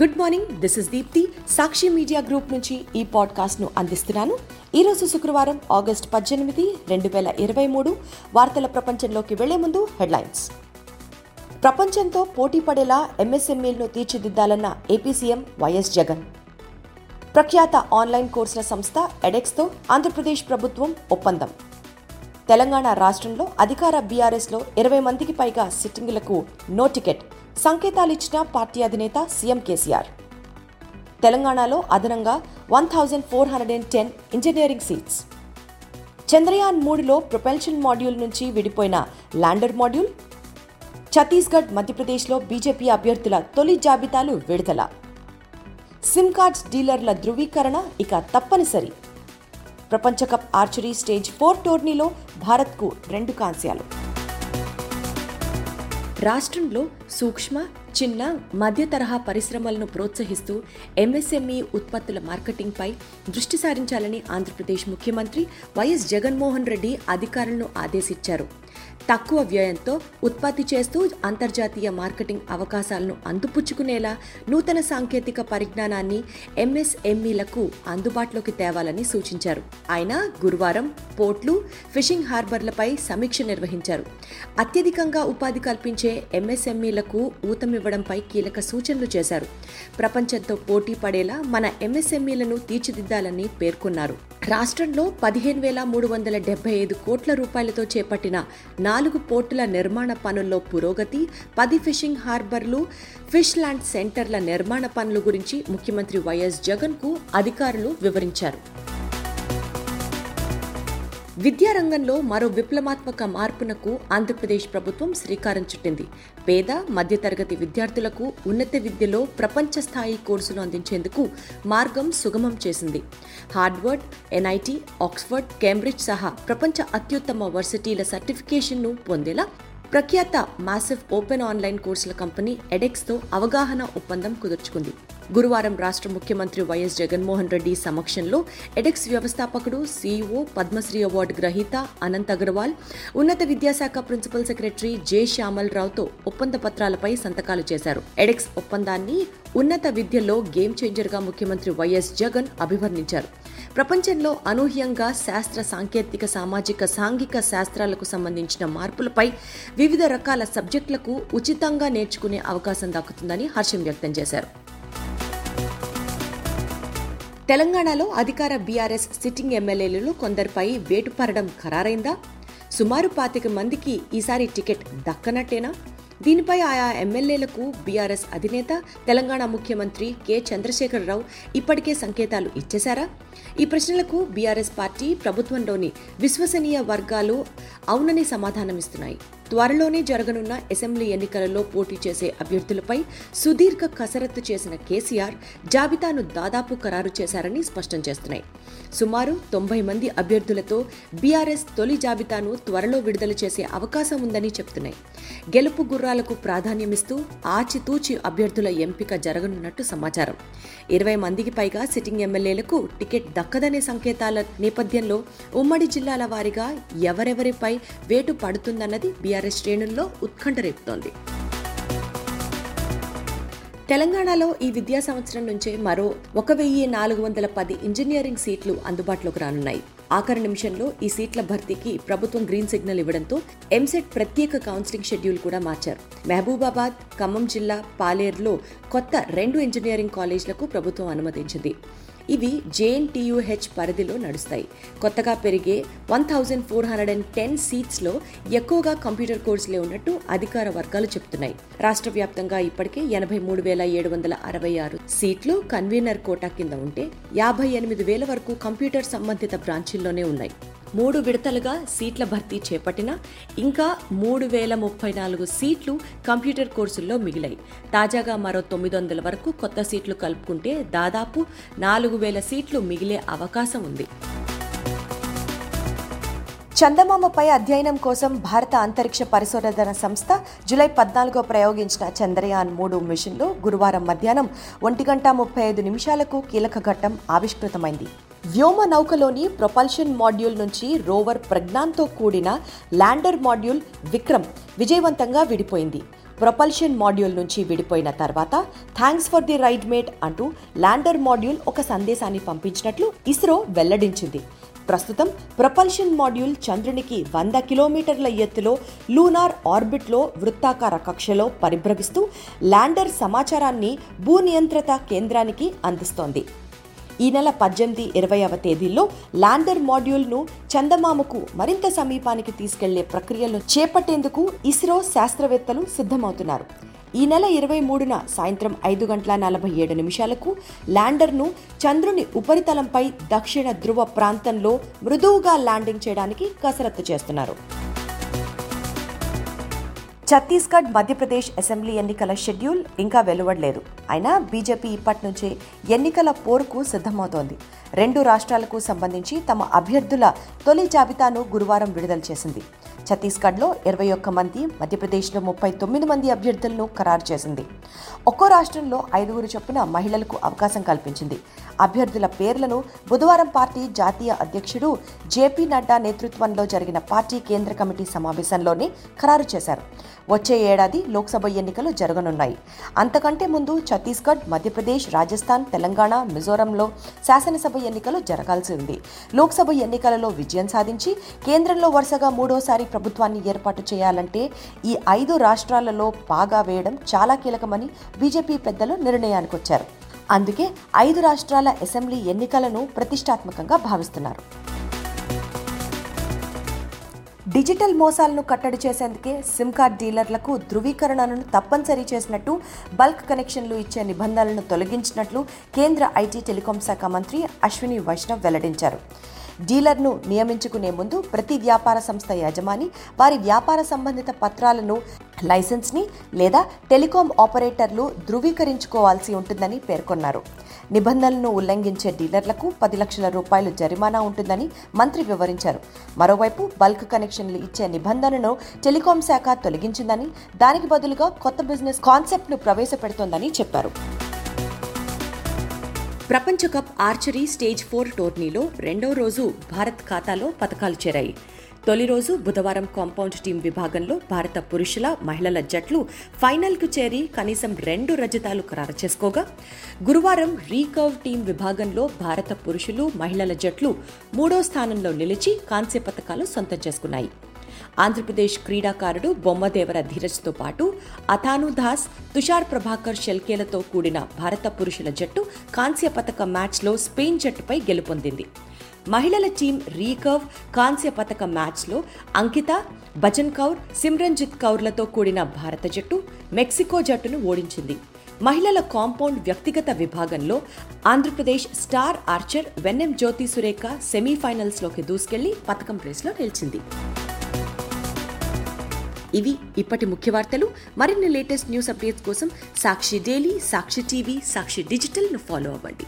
Good morning this is Deepthi Sakshi media group నుంచి ఈ పాడ్కాస్ట్ను అందిస్తున్నాను. ఈరోజు శుక్రవారం ఆగస్ట్ పద్దెనిమిది రెండు వేల ఇరవై మూడు వార్తల ప్రపంచంలోకి వెళ్ళే ముందు హెడ్లైన్స్ ప్రపంచంతో పోటీ పడేలా ఎంఎస్ఎంఈలను తీర్చిదిద్దాలన్న ఏపీ సీఎం వైఎస్ జగన్. ప్రఖ్యాత ఆన్లైన్ కోర్సుల సంస్థ ఎడెక్స్తో ఆంధ్రప్రదేశ్ ప్రభుత్వం ఒప్పందం. తెలంగాణ రాష్ట్రంలో అధికార బీఆర్ఎస్లో ఇరవై మందికి పైగా సిట్టింగులకు నో టికెట్. సంకేతాలిచ్చిన పార్టీ అధినేత సీఎం కేసీఆర్. తెలంగాణలో అదనంగా one thousand four hundred and ten engineering seats. Chandrayaan మూడులో ప్రొపెల్షన్ మాడ్యూల్ నుంచి విడిపోయిన ల్యాండర్ మాడ్యూల్. ఛత్తీస్గఢ్ మధ్యప్రదేశ్లో బీజేపీ అభ్యర్థుల తొలి జాబితాలు విడుదల. సిమ్ కార్డ్స్ డీలర్ల ధృవీకరణ ఇక తప్పనిసరి. ప్రపంచకప్ ఆర్చరీ స్టేజ్ ఫోర్ టోర్నీలో భారత్కు రెండు కాంస్యాలు. రాష్ట్రంలో సూక్ష్మ చిన్న మధ్య తరహా పరిశ్రమలను ప్రోత్సహిస్తూ ఎంఎస్ఎంఈ ఉత్పత్తుల మార్కెటింగ్పై దృష్టి సారించాలని ఆంధ్రప్రదేశ్ ముఖ్యమంత్రి వైఎస్ జగన్మోహన్ రెడ్డి అధికారులను ఆదేశించారు. తక్కువ వ్యయంతో ఉత్పత్తి చేస్తూ అంతర్జాతీయ మార్కెటింగ్ అవకాశాలను అందిపుచ్చుకునేలా నూతన సాంకేతిక పరిజ్ఞానాన్ని ఎంఎస్ఎంఈలకు అందుబాటులోకి తేవాలని సూచించారు. ఆయన గురువారం పోర్ట్లు ఫిషింగ్ హార్బర్లపై సమీక్ష నిర్వహించారు. అత్యధికంగా ఉపాధి కల్పించే ఎంఎస్ఎంఈలకు ఊతమివ్వడంపై కీలక సూచనలు చేశారు. ప్రపంచంతో పోటీ పడేలా మన ఎంఎస్ఎంఈలను తీర్చిదిద్దాలని పేర్కొన్నారు. రాష్ట్రంలో పదిహేను వేల మూడు వందల డెబ్బై ఐదు కోట్ల రూపాయలతో చేపట్టిన నాలుగు పోర్టుల నిర్మాణ పనుల్లో పురోగతి పది ఫిషింగ్ హార్బర్లు ఫిష్ ల్యాండ్ సెంటర్ల నిర్మాణ పనుల గురించి ముఖ్యమంత్రి వైఎస్ జగన్కు అధికారులు వివరించారు. విద్యారంగంలో మరో విప్లవాత్మక మార్పునకు ఆంధ్రప్రదేశ్ ప్రభుత్వం శ్రీకారం చుట్టింది. పేద మధ్యతరగతి విద్యార్థులకు ఉన్నత విద్యలో ప్రపంచ స్థాయి కోర్సులు అందించేందుకు మార్గం సుగమం చేసింది. హార్డ్వర్డ్ ఎన్ఐటి ఆక్స్ఫర్డ్ కేంబ్రిడ్జ్ సహా ప్రపంచ అత్యుత్తమ వర్సిటీల సర్టిఫికేషన్ను పొందేలా ప్రఖ్యాత మాసివ్ ఓపెన్ ఆన్లైన్ కోర్సుల కంపెనీ ఎడెక్స్తో అవగాహన ఒప్పందం కుదుర్చుకుంది. గురువారం రాష్ట్ర ముఖ్యమంత్రి వైఎస్ జగన్మోహన్ రెడ్డి సమక్షంలో ఎడెక్స్ వ్యవస్థాపకుడు సీఈఓ పద్మశ్రీ అవార్డు గ్రహీత అనంత్ అగర్వాల్ ఉన్నత విద్యాశాఖ ప్రిన్సిపల్ సెక్రటరీ జె శ్యామల్ రావుతో ఒప్పంద పత్రాలపై సంతకాలు చేశారు. ఎడెక్స్ ఒప్పందాన్ని ఉన్నత విద్యలో గేమ్ చేంజర్గా ముఖ్యమంత్రి వైఎస్ జగన్ అభివర్ణించారు. ప్రపంచంలో అనూహ్యంగా శాస్త్ర సాంకేతిక సామాజిక సాంఘిక శాస్త్రాలకు సంబంధించిన మార్పులపై వివిధ రకాల సబ్జెక్టులకు ఉచితంగా నేర్చుకునే అవకాశం దక్కుతుందని హర్షం వ్యక్తం చేశారు. తెలంగాణలో అధికార బీఆర్ఎస్ సిట్టింగ్ ఎమ్మెల్యేలలో కొందరిపై వేటు పడడం ఖరారైందా? సుమారు పాతిక మందికి ఈసారి టికెట్ దక్కనట్టేనా? దీనిపై ఆయా ఎమ్మెల్యేలకు బీఆర్ఎస్ అధినేత తెలంగాణ ముఖ్యమంత్రి కె. చంద్రశేఖరరావు ఇప్పటికే సంకేతాలు ఇచ్చేశారా? ఈ ప్రశ్నలకు బీఆర్ఎస్ పార్టీ ప్రభుత్వంలోని విశ్వసనీయ వర్గాలు అవునని సమాధానమిస్తున్నాయి త్వరలోనే జరగనున్న అసెంబ్లీ ఎన్నికలలో పోటీ చేసే అభ్యర్థులపై సుదీర్ఘ కసరత్తు చేసిన కేసీఆర్ జాబితాను దాదాపు ఖరారు చేశారని స్పష్టం చేస్తున్నాయి. సుమారు తొంభై మంది అభ్యర్థులతో బీఆర్ఎస్ తొలి జాబితాను త్వరలో విడుదల చేసే అవకాశం ఉందని చెప్తున్నాయి. గెలుపు గుర్రాలకు ప్రాధాన్యమిస్తూ ఆచితూచి అభ్యర్థుల ఎంపిక జరగనున్నట్టు సమాచారం. ఇరవై మందికి పైగా సిట్టింగ్ ఎమ్మెల్యేలకు టికెట్ దక్కదనే సంకేతాల నేపథ్యంలో ఉమ్మడి జిల్లాల వారీగా ఎవరెవరిపై వేటు పడుతుందన్నది బీఆర్ఎస్ శ్రేణుల్లో ఉత్కంఠ రేపుతోంది. తెలంగాణలో ఈ విద్యా సంవత్సరం నుంచే మరో ఒక వెయ్యి నాలుగు వందల పది ఇంజనీరింగ్ సీట్లు అందుబాటులోకి రానున్నాయి. ఆఖరి నిమిషంలో ఈ సీట్ల భర్తీకి ప్రభుత్వం గ్రీన్ సిగ్నల్ ఇవ్వడంతో ఎంసెట్ ప్రత్యేక కౌన్సిలింగ్ షెడ్యూల్ కూడా మార్చారు. మహబూబాబాద్ ఖమ్మం జిల్లా పాలేరులో కొత్త రెండు ఇంజనీరింగ్ కాలేజీలకు ప్రభుత్వం అనుమతించింది. ఇవి జేఎన్టీయూహెచ్ పరిధిలో నడుస్తాయి. కొత్తగా పెరిగే one thousand four hundred and ten సీట్స్లో ఎక్కువగా కంప్యూటర్ కోర్సులే ఉన్నట్టు అధికార వర్గాలు చెబుతున్నాయి. రాష్ట్ర వ్యాప్తంగా ఇప్పటికే ఎనభై మూడు వేల ఏడు వందల అరవై ఆరు సీట్లు కన్వీనర్ కోటా కింద ఉంటే యాభై ఎనిమిది వేల వరకు కంప్యూటర్ సంబంధిత బ్రాంచీల్లోనే ఉన్నాయి. మూడు విడతలుగా సీట్ల భర్తీ చేపట్టిన ఇంకా మూడు వేల ముప్పై నాలుగు సీట్లు కంప్యూటర్ కోర్సుల్లో మిగిలాయి. తాజాగా మరో తొమ్మిది వందల వరకు కొత్త సీట్లు కలుపుకుంటే దాదాపు నాలుగు వేల సీట్లు మిగిలే అవకాశం ఉంది. చందమామపై అధ్యయనం కోసం భారత అంతరిక్ష పరిశోధన సంస్థ జూలై పద్నాలుగో ప్రయోగించిన చంద్రయాన్ మూడు మిషన్లో గురువారం మధ్యాహ్నం ఒంటి గంట ముప్పై ఐదు నిమిషాలకు కీలక ఘట్టం ఆవిష్కృతమైంది. వ్యోమ నౌకలోని ప్రొపల్షన్ మాడ్యూల్ నుంచి రోవర్ ప్రజ్ఞాన్తో కూడిన ల్యాండర్ మాడ్యూల్ విక్రమ్ విజయవంతంగా విడిపోయింది. ప్రొపల్షన్ మాడ్యూల్ నుంచి విడిపోయిన తర్వాత thanks for the ride mate అంటూ ల్యాండర్ మాడ్యూల్ ఒక సందేశాన్ని పంపించినట్లు ఇస్రో వెల్లడించింది. ప్రస్తుతం ప్రపల్షన్ మాడ్యూల్ చంద్రునికి వంద కిలోమీటర్ల ఎత్తులో లూనార్ ఆర్బిట్లో వృత్తాకార కక్షలో పరిభ్రమిస్తూ ల్యాండర్ సమాచారాన్ని భూనియంత్రిత కేంద్రానికి అందిస్తోంది. ఈ నెల పద్దెనిమిది ఇరవైవ తేదీల్లో ల్యాండర్ మాడ్యూల్ను చందమామకు మరింత సమీపానికి తీసుకెళ్ళే ప్రక్రియలో చేపట్టేందుకు ఇస్రో శాస్త్రవేత్తలు సిద్ధమవుతున్నారు. ఈ నెల ఇరవై మూడున సాయంత్రం ఐదు గంటల నలభై ఏడు నిమిషాలకు ల్యాండర్ను చంద్రుని ఉపరితలంపై దక్షిణ ధృవ ప్రాంతంలో మృదువుగా ల్యాండింగ్ చేయడానికి కసరత్తు చేస్తున్నారు. ఛత్తీస్గఢ్ మధ్యప్రదేశ్ అసెంబ్లీ ఎన్నికల షెడ్యూల్ ఇంకా వెలువడలేదు. అయినా బీజేపీ ఇప్పటి నుంచే ఎన్నికల పోరుకు సిద్ధమవుతోంది. రెండు రాష్ట్రాలకు సంబంధించి తమ అభ్యర్థుల తొలి జాబితాను గురువారం విడుదల చేసింది. ఛత్తీస్గఢ్లో ఇరవై ఒక్క మంది మధ్యప్రదేశ్లో ముప్పై తొమ్మిది మంది అభ్యర్థులను ఖరారు చేసింది. ఒక్కో రాష్ట్రంలో ఐదుగురు చొప్పున మహిళలకు అవకాశం కల్పించింది. అభ్యర్థుల పేర్లను బుధవారం పార్టీ జాతీయ అధ్యక్షుడు జేపీ నడ్డా నేతృత్వంలో జరిగిన పార్టీ కేంద్ర కమిటీ సమావేశంలోనే ఖరారు చేశారు. వచ్చే ఏడాది లోక్సభ ఎన్నికలు జరగనున్నాయి. అంతకంటే ముందు ఛత్తీస్గఢ్ మధ్యప్రదేశ్ రాజస్థాన్ తెలంగాణ మిజోరంలో శాసనసభ ఎన్నికలు జరగాల్సి ఉంది. లోక్సభ ఎన్నికలలో విజయం సాధించి కేంద్రంలో వరుసగా మూడోసారి ప్రభుత్వాన్ని ఏర్పాటు చేయాలంటే ఈ ఐదు రాష్ట్రాలలో పాగా వేయడం చాలా కీలకమని బీజేపీ పెద్దలు నిర్ణయానికి వచ్చారు. అందుకే ఐదు రాష్ట్రాల అసెంబ్లీ ఎన్నికలను ప్రతిష్టాత్మకంగా భావిస్తున్నారు. డిజిటల్ మోసాలను కట్టడి చేసేందుకే సిమ్ కార్డ్ డీలర్లకు ధృవీకరణను తప్పనిసరి చేసినట్టు బల్క్ కనెక్షన్లు ఇచ్చే నిబంధనలను తొలగించినట్లు కేంద్ర ఐటీ టెలికాం శాఖ మంత్రి అశ్విని వైష్ణవ్ వెల్లడించారు. డీలర్ను నియమించుకునే ముందు ప్రతి వ్యాపార సంస్థ యజమాని వారి వ్యాపార సంబంధిత పత్రాలను లైసెన్స్ని లేదా టెలికాం ఆపరేటర్లు ధృవీకరించుకోవాల్సి ఉంటుందని పేర్కొన్నారు. నిబంధనలను ఉల్లంఘించే డీలర్లకు పది లక్షల రూపాయలు జరిమానా ఉంటుందని మంత్రి వివరించారు. మరోవైపు బల్క్ కనెక్షన్లు ఇచ్చే నిబంధనను టెలికాం శాఖ తొలగించిందని దానికి బదులుగా కొత్త బిజినెస్ కాన్సెప్ట్ను ప్రవేశపెడుతోందని చెప్పారు. ప్రపంచ కప్ ఆర్చరీ స్టేజ్ ఫోర్ టోర్నీలో రెండో రోజు భారత్ ఖాతాలో పథకాలు చేరాయి. తొలి రోజు బుధవారం కాంపౌండ్ టీం విభాగంలో భారత పురుషుల మహిళల జట్లు ఫైనల్కు చేరి కనీసం రెండు రజతాలు ఖరారు చేసుకోగా గురువారం రీకర్వ్ టీం విభాగంలో భారత పురుషులు మహిళల జట్లు మూడో స్థానంలో నిలిచి కాంస్య పథకాలు సొంతం చేసుకున్నాయి. ఆంధ్రప్రదేశ్ క్రీడాకారుడు బొమ్మదేవర ధీరజ్తో పాటు అథాను దాస్ తుషార్ ప్రభాకర్ షెల్కేలతో కూడిన భారత పురుషుల జట్టు కాంస్య పథక మ్యాచ్లో స్పెయిన్ జట్టుపై గెలుపొందింది. మహిళల టీం రీకర్వ్ కాంస్య పథక మ్యాచ్లో అంకిత భజన్ కౌర్ సిమ్రన్జిత్ కౌర్లతో కూడిన భారత జట్టు మెక్సికో జట్టును ఓడించింది. మహిళల కాంపౌండ్ వ్యక్తిగత విభాగంలో ఆంధ్రప్రదేశ్ స్టార్ ఆర్చర్ వెన్నెం జ్యోతి సురేఖ సెమీఫైనల్స్లోకి దూసుకెళ్ళి పథకం రేస్లో నిలిచింది. ఇవి ఇప్పటి ముఖ్య వార్తలు. మరిన్ని లేటెస్ట్ న్యూస్ అప్డేట్స్ కోసం సాక్షి డైలీ సాక్షి టీవీ సాక్షి డిజిటల్ను ఫాలో అవ్వండి.